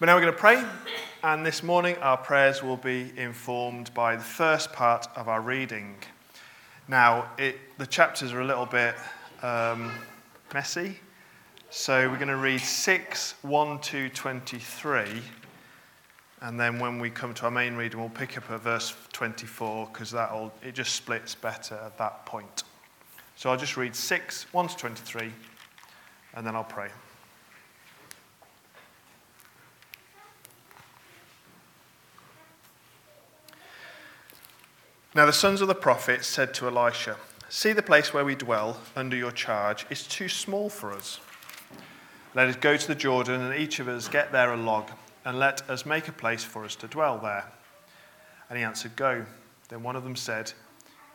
But now we're going to pray, and this morning our prayers will be informed by the first part of our reading. Now, it, the chapters are a little bit um, messy, so we're going to read 6 1 to 23, and then when we come to our main reading, we'll pick up at verse 24 because that'll it just splits better at that point. So I'll just read 6 1 to 23, and then I'll pray. Now the sons of the prophets said to Elisha, See the place where we dwell under your charge is too small for us. Let us go to the Jordan, and each of us get there a log, and let us make a place for us to dwell there. And he answered, Go. Then one of them said,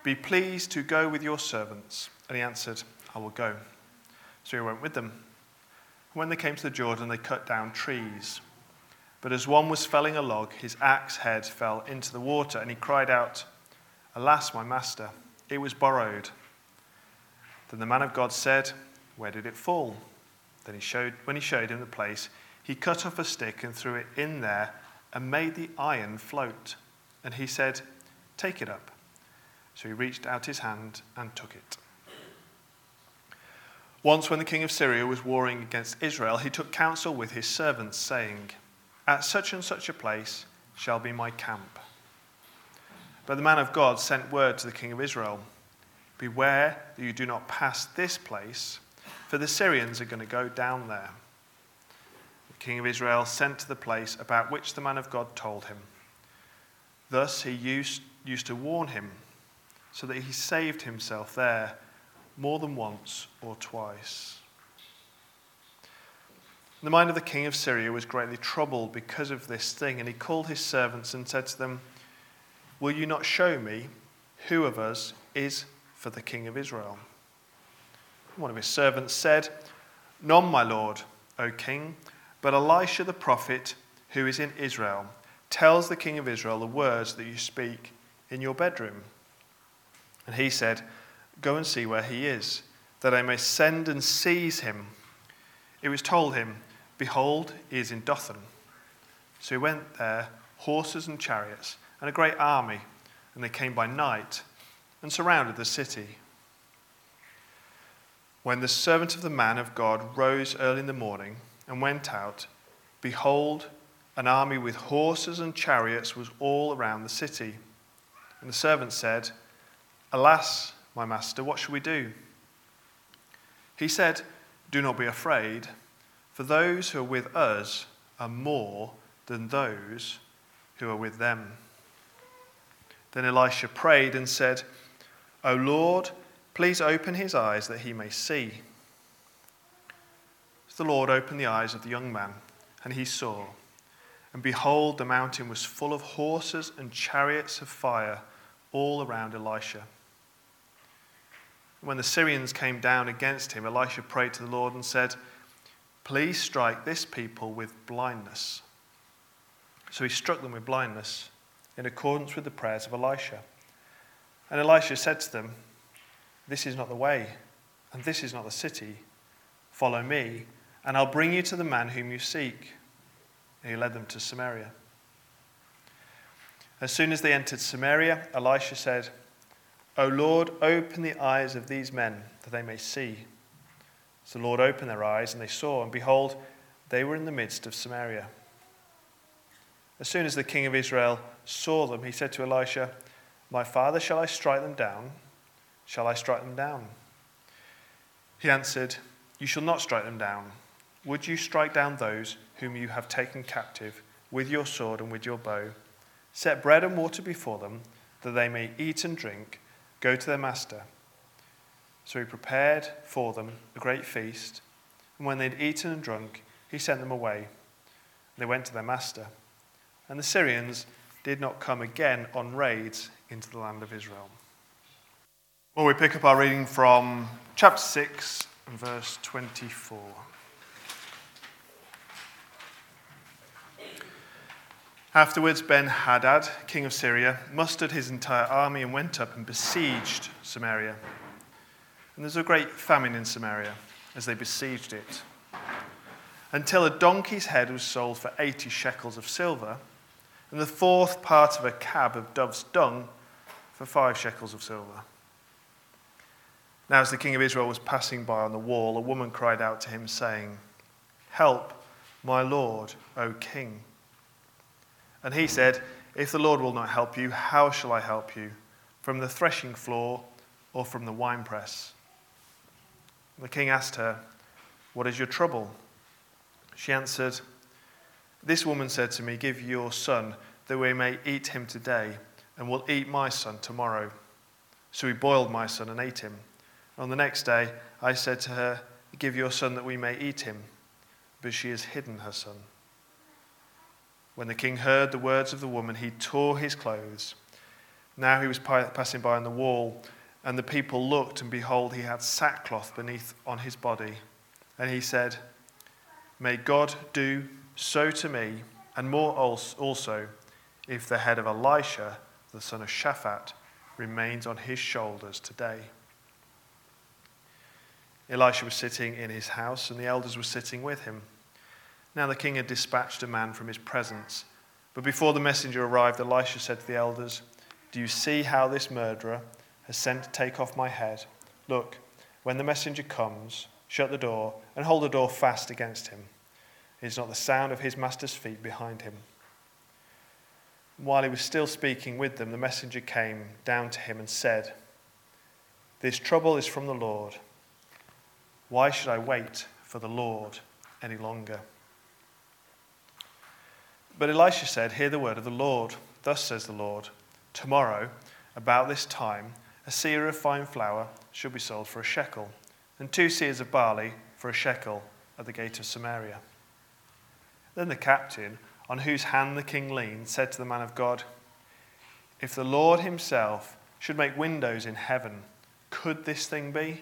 Be pleased to go with your servants. And he answered, I will go. So he went with them. When they came to the Jordan, they cut down trees. But as one was felling a log, his axe head fell into the water, and he cried out, Alas, my master, it was borrowed. Then the man of God said, Where did it fall? Then he showed, when he showed him the place, he cut off a stick and threw it in there and made the iron float. And he said, Take it up. So he reached out his hand and took it. Once, when the king of Syria was warring against Israel, he took counsel with his servants, saying, At such and such a place shall be my camp but the man of God sent word to the king of Israel Beware that you do not pass this place, for the Syrians are going to go down there. The king of Israel sent to the place about which the man of God told him. Thus he used, used to warn him, so that he saved himself there more than once or twice. The mind of the king of Syria was greatly troubled because of this thing, and he called his servants and said to them, Will you not show me who of us is for the king of Israel? One of his servants said, None, my lord, O king, but Elisha the prophet, who is in Israel, tells the king of Israel the words that you speak in your bedroom. And he said, Go and see where he is, that I may send and seize him. It was told him, Behold, he is in Dothan. So he went there, horses and chariots and a great army, and they came by night and surrounded the city. When the servant of the man of God rose early in the morning and went out, behold, an army with horses and chariots was all around the city. And the servant said, Alas, my master, what shall we do? He said, Do not be afraid, for those who are with us are more than those who are with them. Then Elisha prayed and said, O Lord, please open his eyes that he may see. So the Lord opened the eyes of the young man, and he saw. And behold, the mountain was full of horses and chariots of fire all around Elisha. When the Syrians came down against him, Elisha prayed to the Lord and said, Please strike this people with blindness. So he struck them with blindness in accordance with the prayers of Elisha. And Elisha said to them, This is not the way, and this is not the city. Follow me, and I'll bring you to the man whom you seek. And he led them to Samaria. As soon as they entered Samaria, Elisha said, O Lord, open the eyes of these men that they may see. So the Lord opened their eyes, and they saw, and behold, they were in the midst of Samaria. As soon as the king of Israel saw them, he said to Elisha, My father, shall I strike them down? Shall I strike them down? He answered, You shall not strike them down. Would you strike down those whom you have taken captive with your sword and with your bow? Set bread and water before them, that they may eat and drink, go to their master. So he prepared for them a great feast, and when they had eaten and drunk, he sent them away. They went to their master. And the Syrians did not come again on raids into the land of Israel. Well, we pick up our reading from chapter 6 and verse 24. Afterwards, Ben Hadad, king of Syria, mustered his entire army and went up and besieged Samaria. And there was a great famine in Samaria as they besieged it. until a donkey's head was sold for 80 shekels of silver, and the fourth part of a kab of dove's dung for five shekels of silver. Now, as the king of Israel was passing by on the wall, a woman cried out to him, saying, Help, my lord, O king. And he said, If the Lord will not help you, how shall I help you? From the threshing floor or from the winepress? The king asked her, What is your trouble? She answered, This woman said to me, Give your son, that we may eat him today, and we'll eat my son tomorrow. So we boiled my son and ate him. On the next day, I said to her, Give your son that we may eat him. But she has hidden her son. When the king heard the words of the woman, he tore his clothes. Now he was passing by on the wall, and the people looked, and behold, he had sackcloth beneath on his body. And he said, May God do so to me, and more also, if the head of Elisha, the son of Shaphat, remains on his shoulders today. Elisha was sitting in his house, and the elders were sitting with him. Now the king had dispatched a man from his presence. But before the messenger arrived, Elisha said to the elders, Do you see how this murderer has sent to take off my head? Look, when the messenger comes, shut the door and hold the door fast against him. It is not the sound of his master's feet behind him. While he was still speaking with them, the messenger came down to him and said, This trouble is from the Lord. Why should I wait for the Lord any longer? But Elisha said, Hear the word of the Lord. Thus says the Lord Tomorrow, about this time, a seah of fine flour shall be sold for a shekel, and two seahs of barley for a shekel at the gate of Samaria. Then the captain, on whose hand the king leaned, said to the man of God, If the Lord himself should make windows in heaven, could this thing be?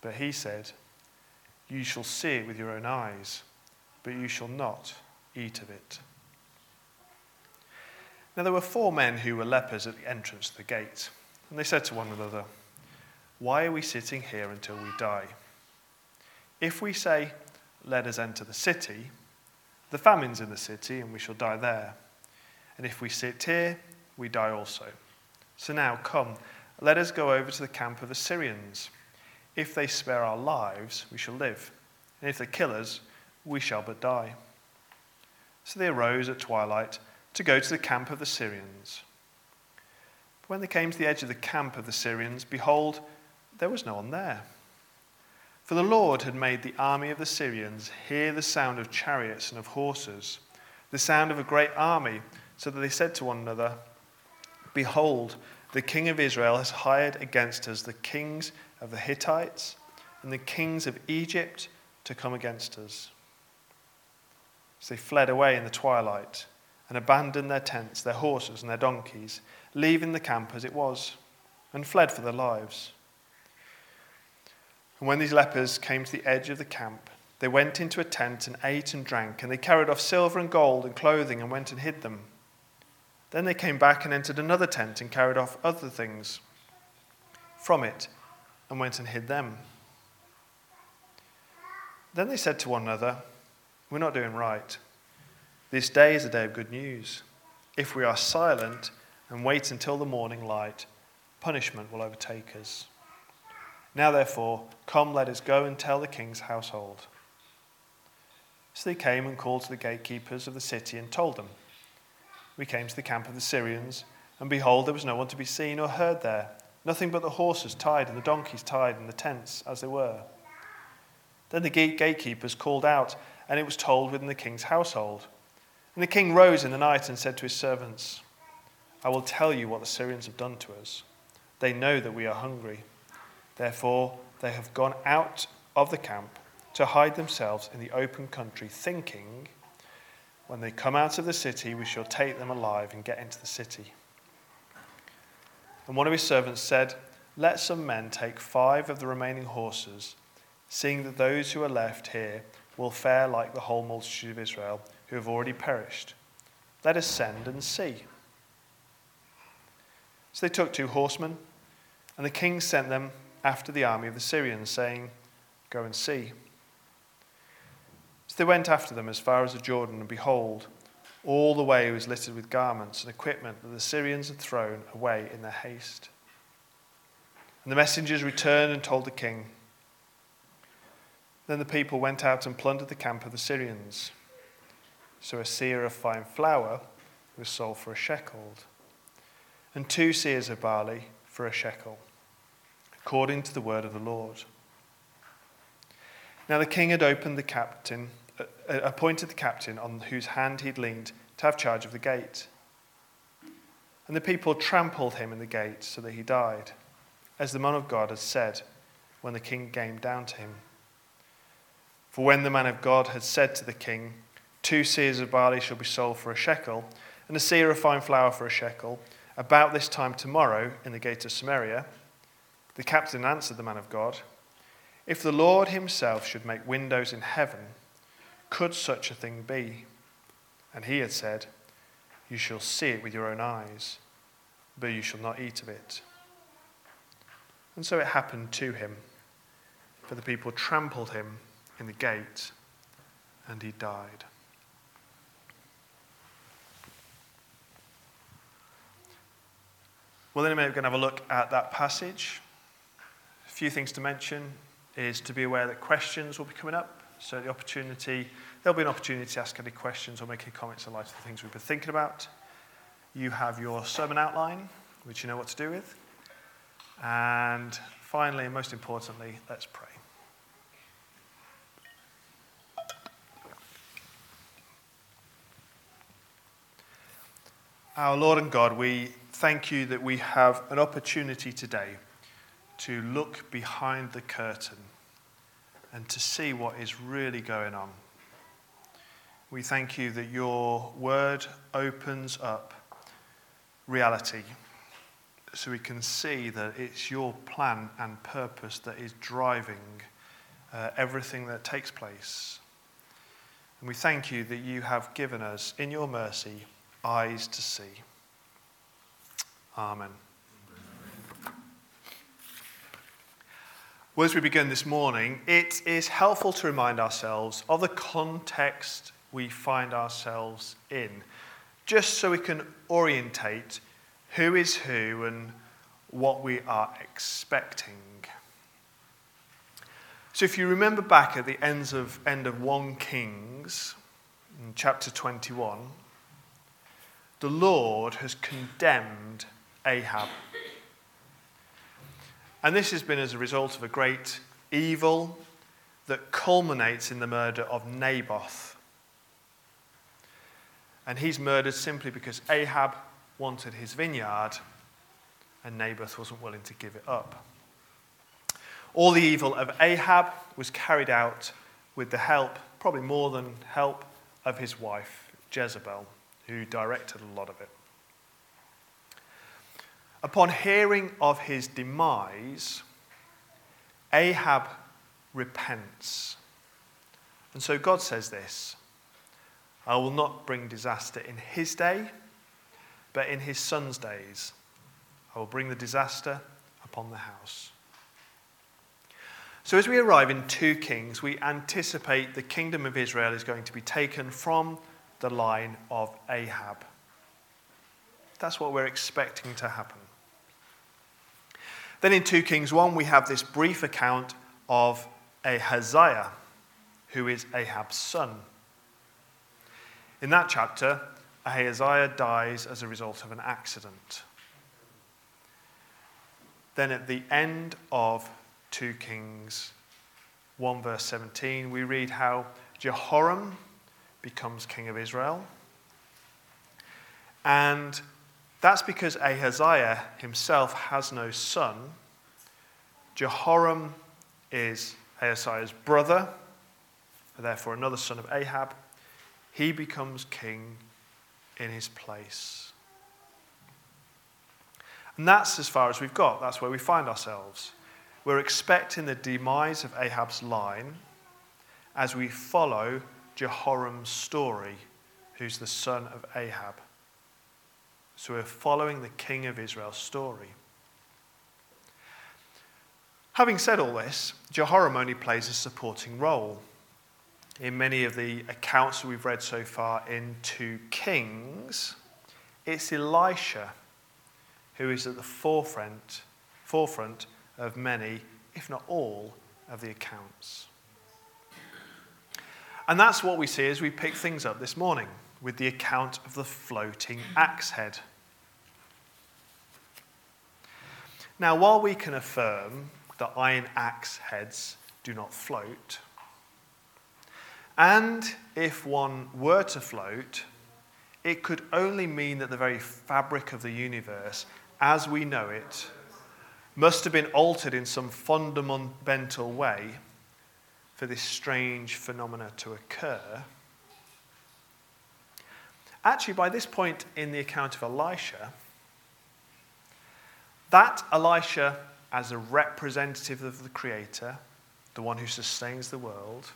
But he said, You shall see it with your own eyes, but you shall not eat of it. Now there were four men who were lepers at the entrance to the gate, and they said to one another, Why are we sitting here until we die? If we say, Let us enter the city, the famine's in the city, and we shall die there. And if we sit here, we die also. So now, come, let us go over to the camp of the Syrians. If they spare our lives, we shall live. And if they kill us, we shall but die. So they arose at twilight to go to the camp of the Syrians. But when they came to the edge of the camp of the Syrians, behold, there was no one there. For the Lord had made the army of the Syrians hear the sound of chariots and of horses, the sound of a great army, so that they said to one another, Behold, the king of Israel has hired against us the kings of the Hittites and the kings of Egypt to come against us. So they fled away in the twilight and abandoned their tents, their horses, and their donkeys, leaving the camp as it was, and fled for their lives. And when these lepers came to the edge of the camp, they went into a tent and ate and drank, and they carried off silver and gold and clothing and went and hid them. Then they came back and entered another tent and carried off other things from it and went and hid them. Then they said to one another, We're not doing right. This day is a day of good news. If we are silent and wait until the morning light, punishment will overtake us. Now, therefore, come, let us go and tell the king's household. So they came and called to the gatekeepers of the city and told them. We came to the camp of the Syrians, and behold, there was no one to be seen or heard there, nothing but the horses tied and the donkeys tied and the tents as they were. Then the gatekeepers called out, and it was told within the king's household. And the king rose in the night and said to his servants, I will tell you what the Syrians have done to us. They know that we are hungry. Therefore, they have gone out of the camp to hide themselves in the open country, thinking, when they come out of the city, we shall take them alive and get into the city. And one of his servants said, Let some men take five of the remaining horses, seeing that those who are left here will fare like the whole multitude of Israel, who have already perished. Let us send and see. So they took two horsemen, and the king sent them after the army of the Syrians, saying, Go and see. So they went after them as far as the Jordan, and behold, all the way was littered with garments and equipment that the Syrians had thrown away in their haste. And the messengers returned and told the king. Then the people went out and plundered the camp of the Syrians. So a seah of fine flour was sold for a shekel, and two seahs of barley for a shekel, according to the word of the Lord. Now the king had opened the captain, uh, uh, appointed the captain on whose hand he'd leaned to have charge of the gate. And the people trampled him in the gate so that he died, as the man of God had said when the king came down to him. For when the man of God had said to the king, Two seahs of barley shall be sold for a shekel, and a seah of fine flour for a shekel, about this time tomorrow in the gate of Samaria, the captain answered the man of God, if the Lord himself should make windows in heaven, could such a thing be? And he had said, You shall see it with your own eyes, but you shall not eat of it. And so it happened to him, for the people trampled him in the gate, and he died. Well, in a minute, we're going to have a look at that passage. Few things to mention is to be aware that questions will be coming up. So the opportunity, there'll be an opportunity to ask any questions or make any comments in light of the things we've been thinking about. You have your sermon outline, which you know what to do with. And finally, and most importantly, let's pray. Our Lord and God, we thank you that we have an opportunity today to look behind the curtain and to see what is really going on. We thank you that your word opens up reality so we can see that it's your plan and purpose that is driving uh, everything that takes place. And we thank you that you have given us, in your mercy, eyes to see. Amen. Well, as we begin this morning, it is helpful to remind ourselves of the context we find ourselves in, just so we can orientate who is who and what we are expecting. So, if you remember back at the ends of, end of 1 Kings, in chapter 21, the Lord has condemned Ahab and this has been as a result of a great evil that culminates in the murder of Naboth. And he's murdered simply because Ahab wanted his vineyard and Naboth wasn't willing to give it up. All the evil of Ahab was carried out with the help, probably more than help, of his wife, Jezebel, who directed a lot of it. Upon hearing of his demise, Ahab repents. And so God says this I will not bring disaster in his day, but in his son's days. I will bring the disaster upon the house. So, as we arrive in 2 Kings, we anticipate the kingdom of Israel is going to be taken from the line of Ahab. That's what we're expecting to happen. Then in 2 Kings 1, we have this brief account of Ahaziah, who is Ahab's son. In that chapter, Ahaziah dies as a result of an accident. Then at the end of 2 Kings 1, verse 17, we read how Jehoram becomes king of Israel. And that's because Ahaziah himself has no son. Jehoram is Ahaziah's brother, therefore another son of Ahab. He becomes king in his place. And that's as far as we've got. That's where we find ourselves. We're expecting the demise of Ahab's line as we follow Jehoram's story, who's the son of Ahab. So we're following the king of Israel's story. Having said all this, Jehoram only plays a supporting role. in many of the accounts that we've read so far in 2 Kings, it's Elisha who is at the forefront, forefront of many, if not all, of the accounts. And that's what we see as we pick things up this morning with the account of the floating axe head. Now, while we can affirm that iron axe heads do not float, and if one were to float, it could only mean that the very fabric of the universe, as we know it, must have been altered in some fundamental way for this strange phenomena to occur. Actually, by this point in the account of Elisha, that Elisha, as a representative of the Creator, the one who sustains the world,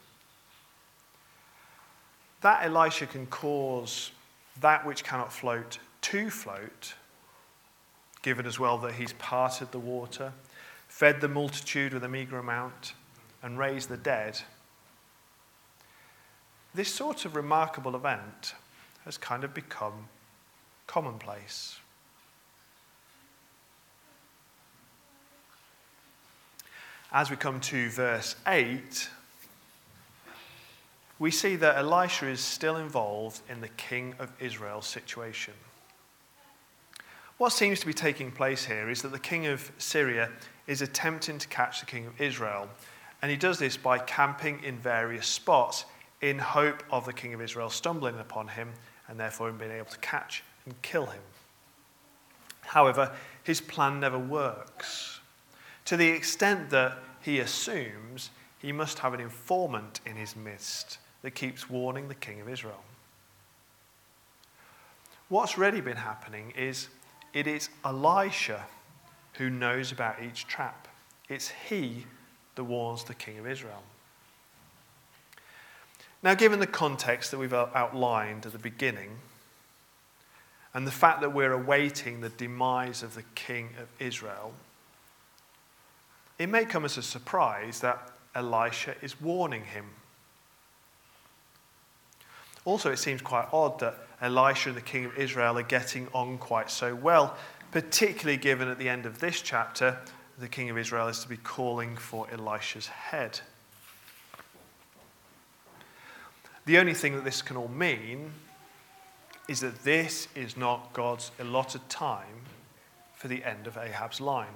that Elisha can cause that which cannot float to float, given as well that he's parted the water, fed the multitude with a meager amount, and raised the dead. This sort of remarkable event has kind of become commonplace. As we come to verse 8, we see that Elisha is still involved in the king of Israel's situation. What seems to be taking place here is that the king of Syria is attempting to catch the king of Israel, and he does this by camping in various spots in hope of the king of Israel stumbling upon him and therefore in being able to catch and kill him. However, his plan never works to the extent that he assumes he must have an informant in his midst that keeps warning the king of Israel. What's really been happening is it is Elisha who knows about each trap. It's he that warns the king of Israel. Now, given the context that we've outlined at the beginning, and the fact that we're awaiting the demise of the king of Israel, it may come as a surprise that Elisha is warning him also, it seems quite odd that Elisha and the king of Israel are getting on quite so well, particularly given at the end of this chapter, the king of Israel is to be calling for Elisha's head. The only thing that this can all mean is that this is not God's allotted time for the end of Ahab's line.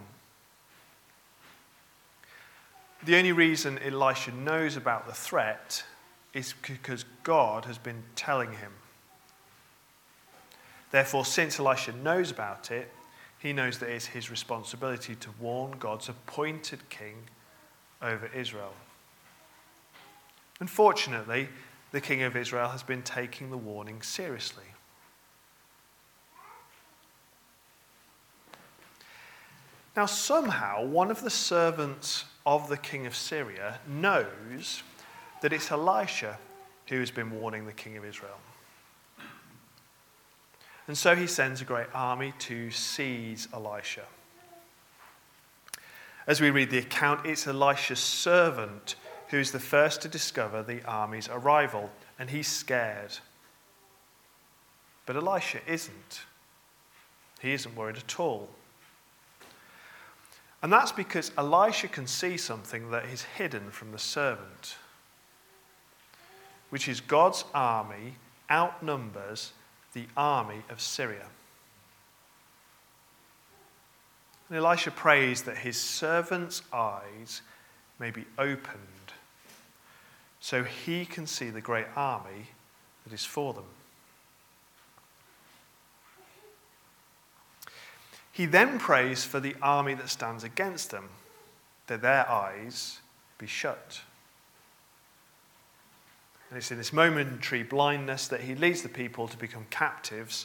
The only reason Elisha knows about the threat is because God has been telling him. Therefore, since Elisha knows about it, he knows that it's his responsibility to warn God's appointed king over Israel. Unfortunately, the king of Israel has been taking the warning seriously. Now, somehow, one of the servants of the king of Syria knows that it's Elisha who has been warning the king of Israel. And so he sends a great army to seize Elisha. As we read the account, it's Elisha's servant who is the first to discover the army's arrival, and he's scared. But Elisha isn't. He isn't worried at all. And that's because Elisha can see something that is hidden from the servant which is God's army, outnumbers the army of Syria. And Elisha prays that his servant's eyes may be opened so he can see the great army that is for them. He then prays for the army that stands against them, that their eyes be shut. And it's in this momentary blindness that he leads the people to become captives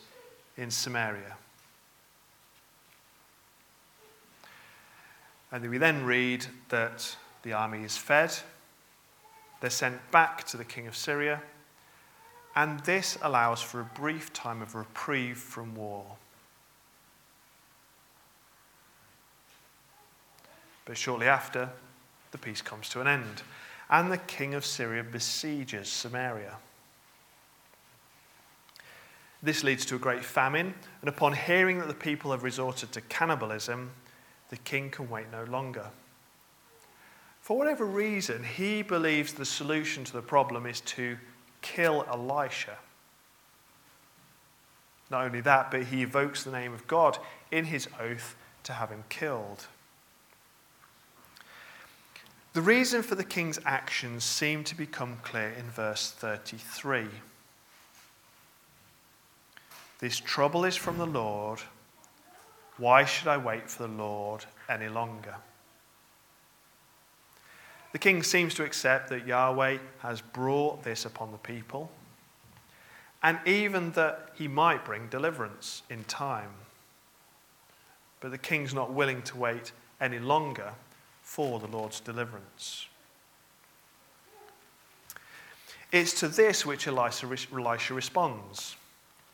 in Samaria. And we then read that the army is fed, they're sent back to the king of Syria, and this allows for a brief time of reprieve from war. But shortly after, the peace comes to an end. and the king of Syria besieges Samaria. This leads to a great famine, and upon hearing that the people have resorted to cannibalism, the king can wait no longer. For whatever reason, he believes the solution to the problem is to kill Elisha. Not only that, but he evokes the name of God in his oath to have him killed. The reason for the king's actions seem to become clear in verse 33. This trouble is from the Lord. Why should I wait for the Lord any longer? The king seems to accept that Yahweh has brought this upon the people, and even that he might bring deliverance in time. But the king's not willing to wait any longer for the Lord's deliverance. It's to this which Elisha, responds.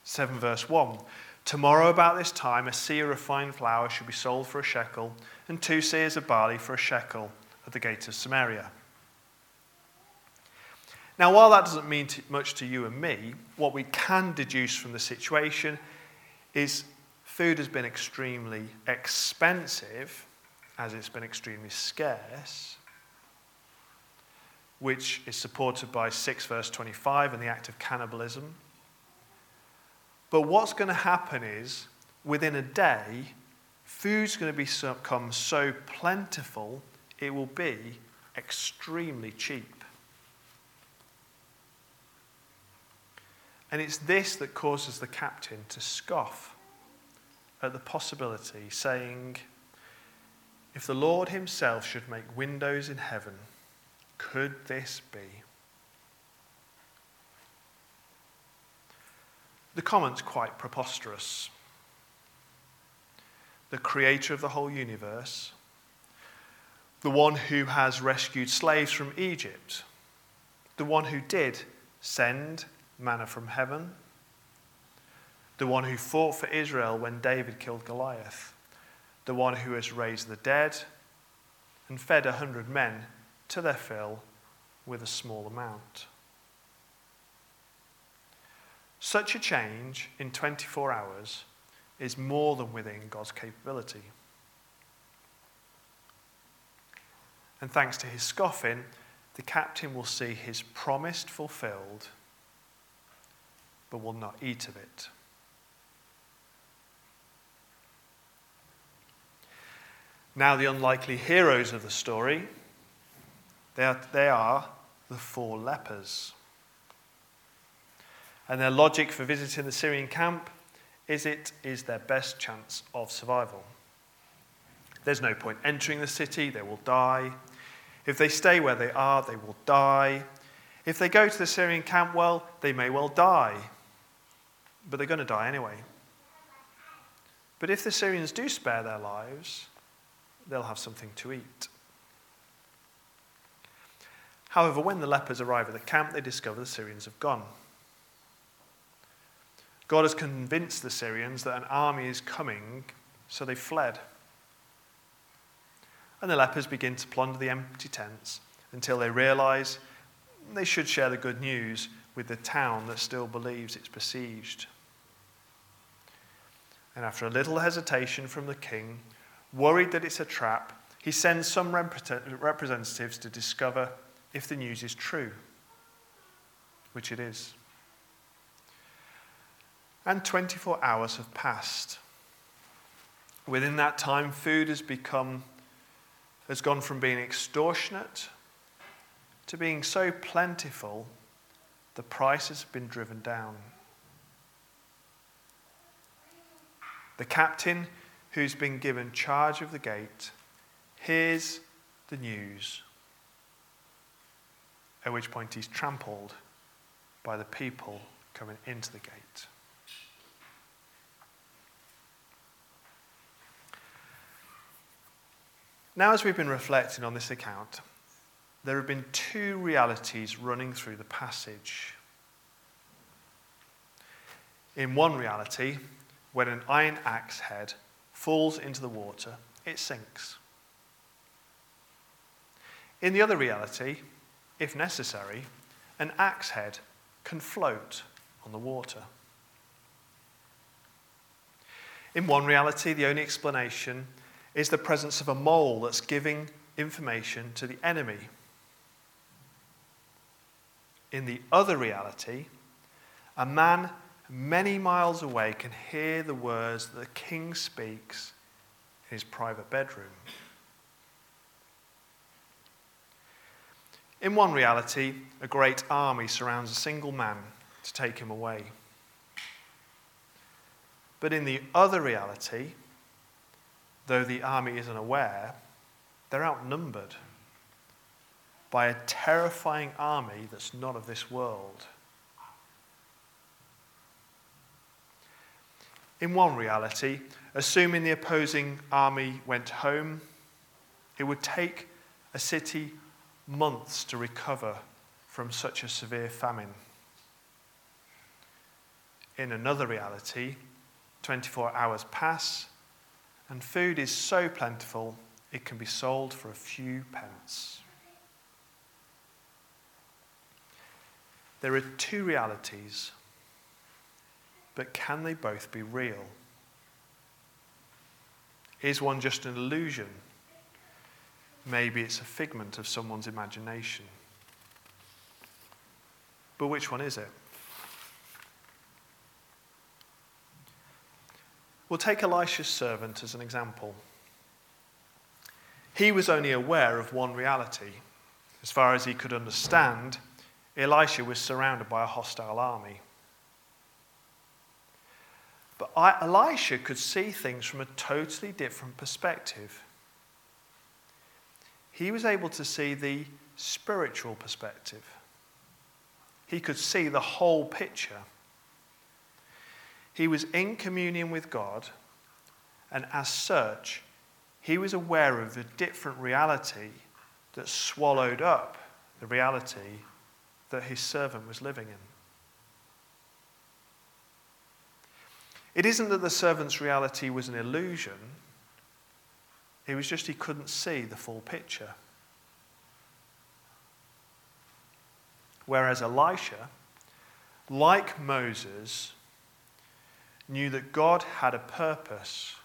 7 verse 1. Tomorrow about this time, a seah of fine flour should be sold for a shekel, and two seahs of barley for a shekel at the gate of Samaria. Now, while that doesn't mean much to you and me, what we can deduce from the situation is food has been extremely expensive as it's been extremely scarce, which is supported by 6 verse 25 and the act of cannibalism. But what's going to happen is, within a day, food's going to become so plentiful, it will be extremely cheap. And it's this that causes the captain to scoff at the possibility, saying, If the Lord himself should make windows in heaven, could this be? The comment's quite preposterous. The creator of the whole universe, the one who has rescued slaves from Egypt, the one who did send manna from heaven, the one who fought for Israel when David killed Goliath, the one who has raised the dead and fed a hundred men to their fill with a small amount. Such a change in 24 hours is more than within God's capability. And thanks to his scoffing, the captain will see his promise fulfilled, but will not eat of it. Now, the unlikely heroes of the story, they are, they are the four lepers. And their logic for visiting the Syrian camp is it is their best chance of survival. There's no point entering the city, they will die. If they stay where they are, they will die. If they go to the Syrian camp, well, they may well die. But they're going to die anyway. But if the Syrians do spare their lives, they'll have something to eat. However, when the lepers arrive at the camp, they discover the Syrians have gone. God has convinced the Syrians that an army is coming, so they fled. And the lepers begin to plunder the empty tents until they realize they should share the good news with the town that still believes it's besieged. And after a little hesitation from the king, worried that it's a trap, he sends some representatives to discover if the news is true, which it is and 24 hours have passed. Within that time, food has become, has gone from being extortionate to being so plentiful, the price has been driven down. The captain, who's been given charge of the gate, hears the news, at which point he's trampled by the people coming into the gate. Now, as we've been reflecting on this account, there have been two realities running through the passage. In one reality, when an iron axe head falls into the water, it sinks. In the other reality, if necessary, an axe head can float on the water. In one reality, the only explanation is the presence of a mole that's giving information to the enemy. In the other reality, a man many miles away can hear the words that the king speaks in his private bedroom. In one reality, a great army surrounds a single man to take him away. But in the other reality, though the army isn't aware, they're outnumbered by a terrifying army that's not of this world. In one reality, assuming the opposing army went home, it would take a city months to recover from such a severe famine. In another reality, 24 hours pass, and food is so plentiful it can be sold for a few pence. There are two realities, but can they both be real? Is one just an illusion? Maybe it's a figment of someone's imagination. But which one is it? We'll take Elisha's servant as an example. He was only aware of one reality. As far as he could understand, Elisha was surrounded by a hostile army. But Elisha could see things from a totally different perspective he was able to see the spiritual perspective. He could see the whole picture. He was in communion with God, and as such, he was aware of the different reality that swallowed up the reality that his servant was living in. It isn't that the servant's reality was an illusion it was just he couldn't see the full picture. Whereas Elisha, like Moses, knew that God had a purpose,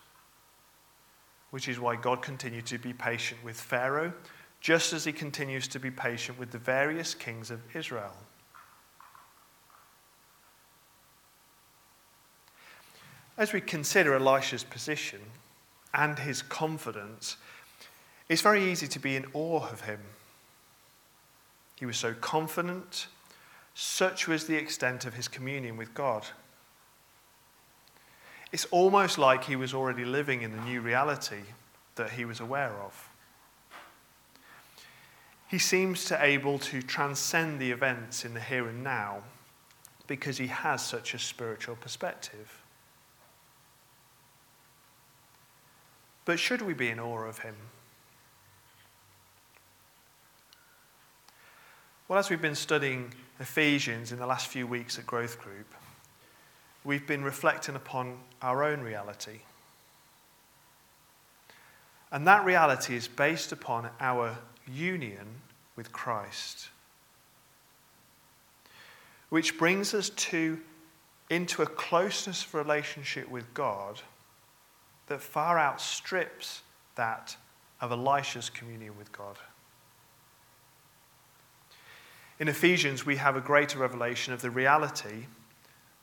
which is why God continued to be patient with Pharaoh, just as he continues to be patient with the various kings of Israel. As we consider Elisha's position, and his confidence, it's very easy to be in awe of him. He was so confident, such was the extent of his communion with God. It's almost like he was already living in the new reality that he was aware of. He seems to able to transcend the events in the here and now because he has such a spiritual perspective. But should we be in awe of him? Well, as we've been studying Ephesians in the last few weeks at Growth Group, we've been reflecting upon our own reality. And that reality is based upon our union with Christ. Which brings us to into a closeness of relationship with God that far outstrips that of Elisha's communion with God. In Ephesians, we have a greater revelation of the reality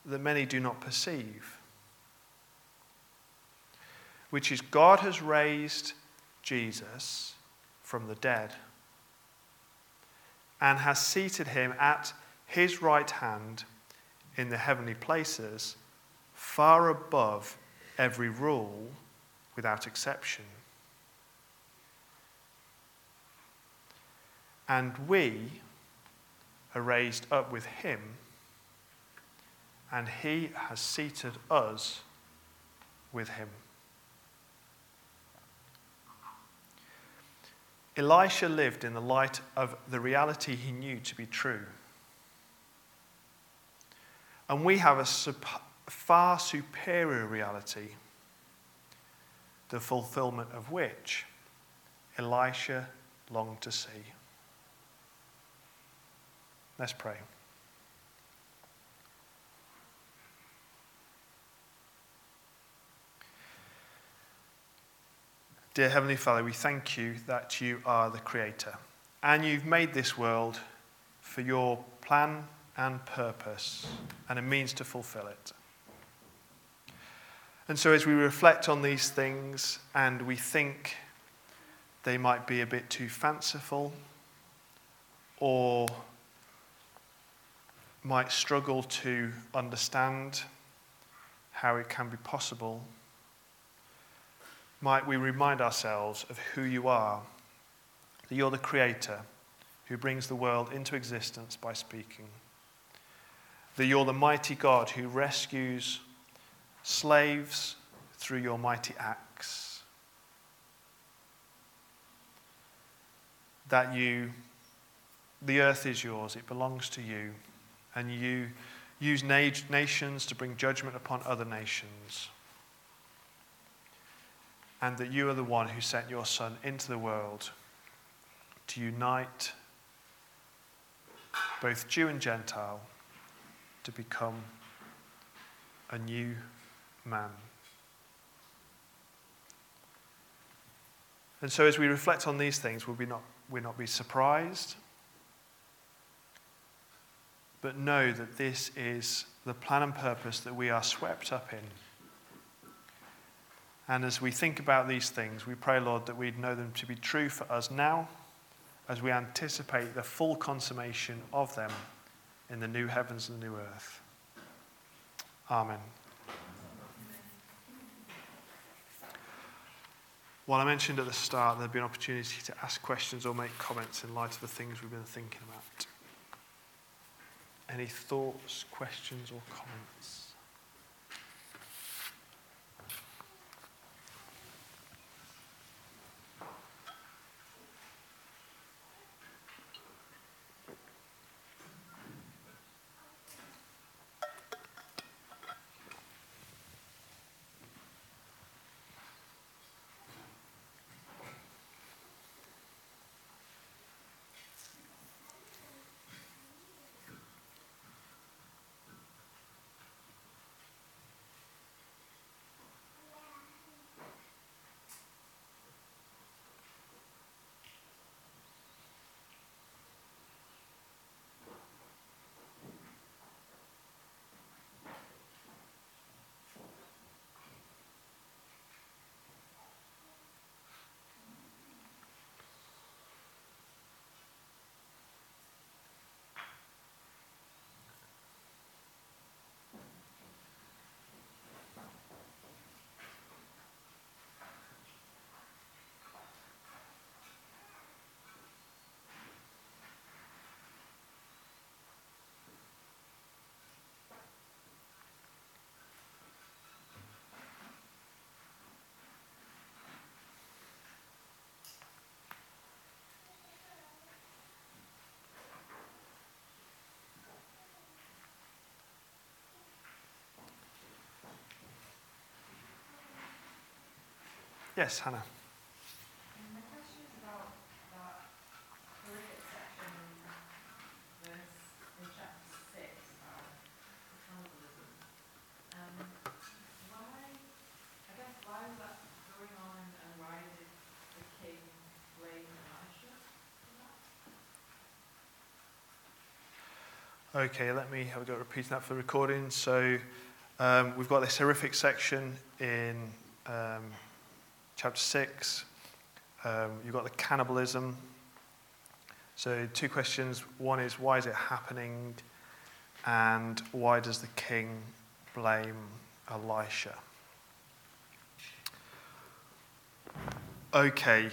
that many do not perceive, which is God has raised Jesus from the dead and has seated him at his right hand in the heavenly places, far above every rule without exception. And we are raised up with him, and he has seated us with him. Elisha lived in the light of the reality he knew to be true. And we have a far superior reality, the fulfillment of which Elisha longed to see. Let's pray. Dear Heavenly Father, we thank you that you are the Creator and you've made this world for your plan and purpose and a means to fulfill it. And so, as we reflect on these things and we think they might be a bit too fanciful or might struggle to understand how it can be possible, might we remind ourselves of who you are, that you're the Creator who brings the world into existence by speaking, that you're the mighty God who rescues slaves through your mighty acts. That you, the earth is yours, it belongs to you, and you use na- nations to bring judgment upon other nations. And that you are the one who sent your Son into the world to unite both Jew and Gentile to become a new man. And so, as we reflect on these things, will we not, we not be surprised, but know that this is the plan and purpose that we are swept up in. And as we think about these things, we pray, Lord, that we'd know them to be true for us now as we anticipate the full consummation of them in the new heavens and the new earth. Amen. Well, I mentioned at the start there'd be an opportunity to ask questions or make comments in light of the things we've been thinking about. Any thoughts, questions, or comments? For Hannah. Okay, let me have a go at repeating that for the recording. So um, we've got this horrific section in um, chapter 6. Um, you've got the cannibalism. So, two questions. One is, why is it happening? And why does the king blame Elisha? Okay.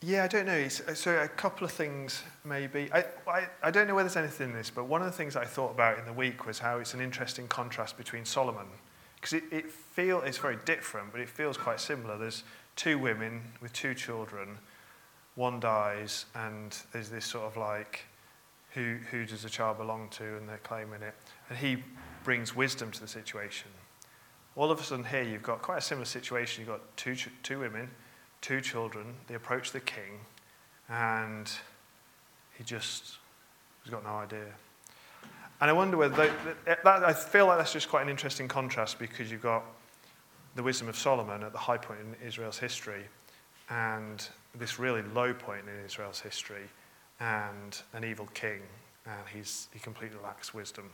Yeah, I don't know. Uh, so a couple of things maybe. I, I, I don't know whether there's anything in this, but one of the things I thought about in the week was how it's an interesting contrast between Solomon. Because it, it feel, it's very different, but it feels quite similar. There's two women with two children. One dies, and there's this sort of like, who, who does the child belong to? And they're claiming it. And he brings wisdom to the situation. All of a sudden, here you've got quite a similar situation. You've got two, two women, two children. They approach the king, and he just has got no idea. And I wonder whether that, that, I feel like that's just quite an interesting contrast because you've got the wisdom of Solomon at the high point in Israel's history, and this really low point in Israel's history, and an evil king, and he's, he completely lacks wisdom.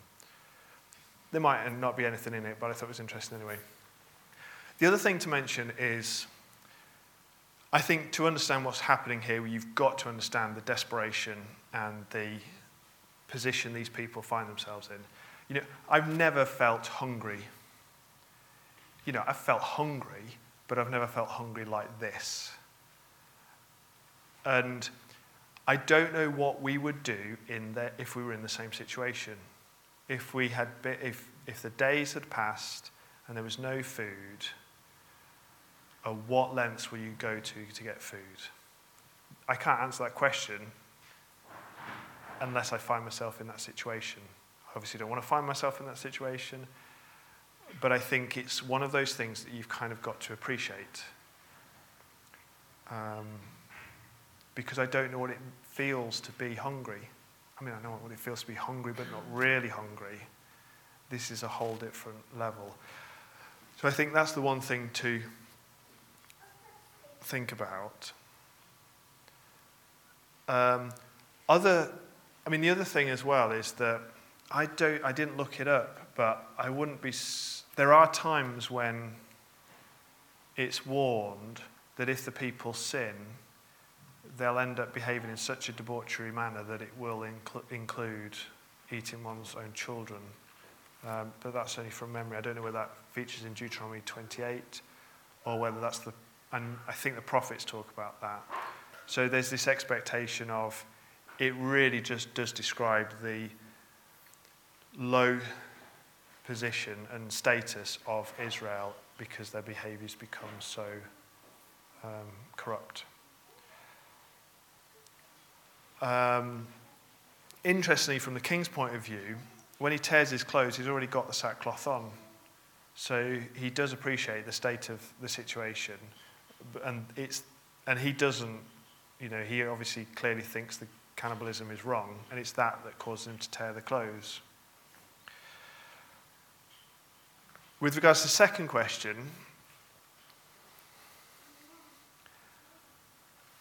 There might not be anything in it, but I thought it was interesting anyway. The other thing to mention is I think to understand what's happening here, you've got to understand the desperation and the position these people find themselves in. You know, I've never felt hungry. You know, I've felt hungry, but I've never felt hungry like this. And I don't know what we would do in the, if we were in the same situation if we had if if the days had passed and there was no food, what lengths will you go to to get food? I can't answer that question unless I find myself in that situation. I obviously don't want to find myself in that situation, but I think it's one of those things that you've kind of got to appreciate. Um, because I don't know what it feels to be hungry. I mean, I know what it feels to be hungry, but not really hungry. This is a whole different level. So I think that's the one thing to think about. Um, other, I mean, the other thing as well is that I don't, I didn't look it up, but I wouldn't be. There are times when it's warned that if the people sin, they'll end up behaving in such a debauchery manner that it will incl- include eating one's own children. Um, but that's only from memory. I don't know whether that features in Deuteronomy 28 or whether that's the. And I think the prophets talk about that. So there's this expectation of it really just does describe the low position and status of Israel because their behaviors become so um, corrupt. Um, interestingly, from the king's point of view, when he tears his clothes, he's already got the sackcloth on. So he does appreciate the state of the situation. And, it's, and he doesn't, you know, he obviously clearly thinks the cannibalism is wrong, and it's that that causes him to tear the clothes. With regards to the second question,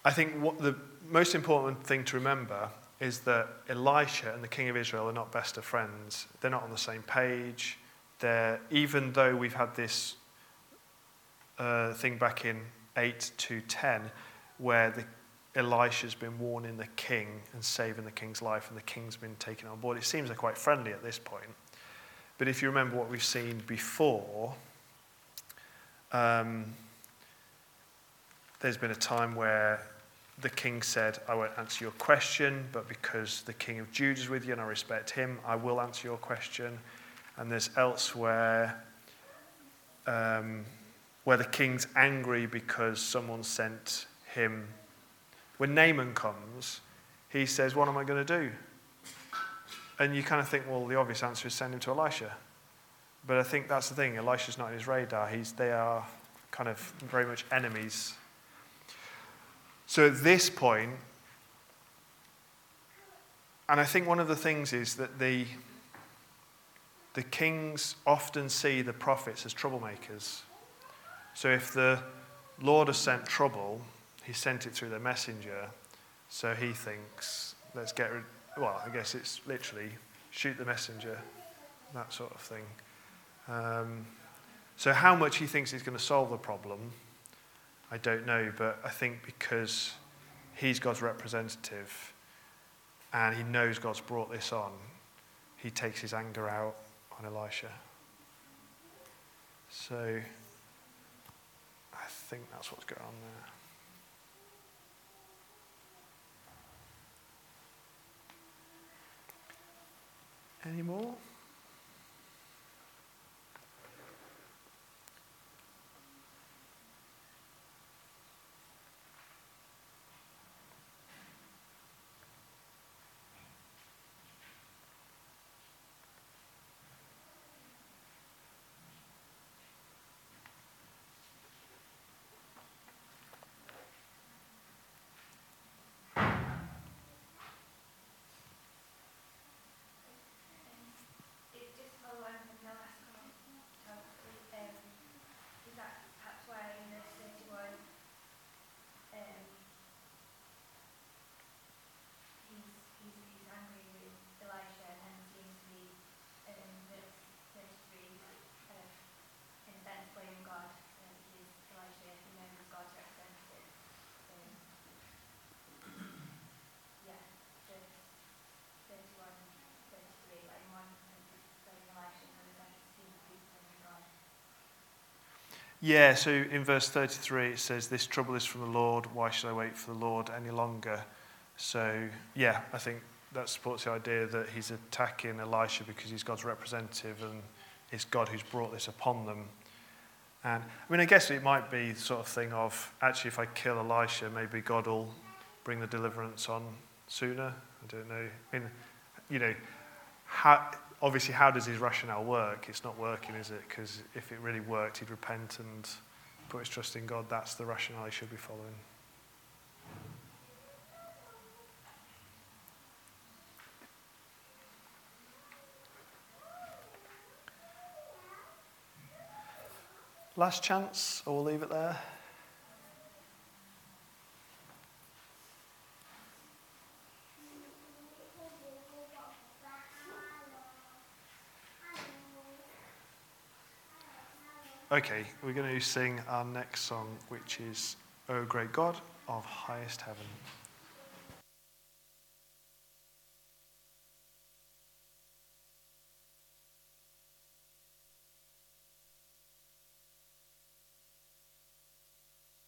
I think what the most important thing to remember is that Elisha and the king of Israel are not best of friends. They're not on the same page. They're, even though we've had this uh, thing back in 8 to 10, where the, Elisha's been warning the king and saving the king's life, and the king's been taken on board, it seems they're quite friendly at this point. But if you remember what we've seen before, um, there's been a time where the king said, I won't answer your question, but because the king of Judah is with you and I respect him, I will answer your question. And there's elsewhere um, where the king's angry because someone sent him. When Naaman comes, he says, What am I going to do? And you kind of think, well, the obvious answer is send him to Elisha. But I think that's the thing. Elisha's not in his radar. He's, they are kind of very much enemies so at this point, and I think one of the things is that the, the kings often see the prophets as troublemakers. So if the Lord has sent trouble, he sent it through the messenger. So he thinks, let's get rid, well, I guess it's literally shoot the messenger, that sort of thing. Um, so how much he thinks he's going to solve the problem I don't know, but I think because he's God's representative and he knows God's brought this on, he takes his anger out on Elisha. So think that's what's going on there. Any more? Yeah, so in verse 33 it says, This trouble is from the Lord, why should I wait for the Lord any longer? So, yeah, I think that supports the idea that he's attacking Elisha because he's God's representative and it's God who's brought this upon them. And I mean, I guess it might be the sort of thing of actually, if I kill Elisha, maybe God will bring the deliverance on sooner. I don't know. I mean, you know, how, obviously, how does his rationale work? It's not working, is it? Because if it really worked, he'd repent and put his trust in God. That's the rationale he should be following. Last chance, or we'll leave it there. Okay, we're going to sing our next song, which is O Great God of Highest Heaven.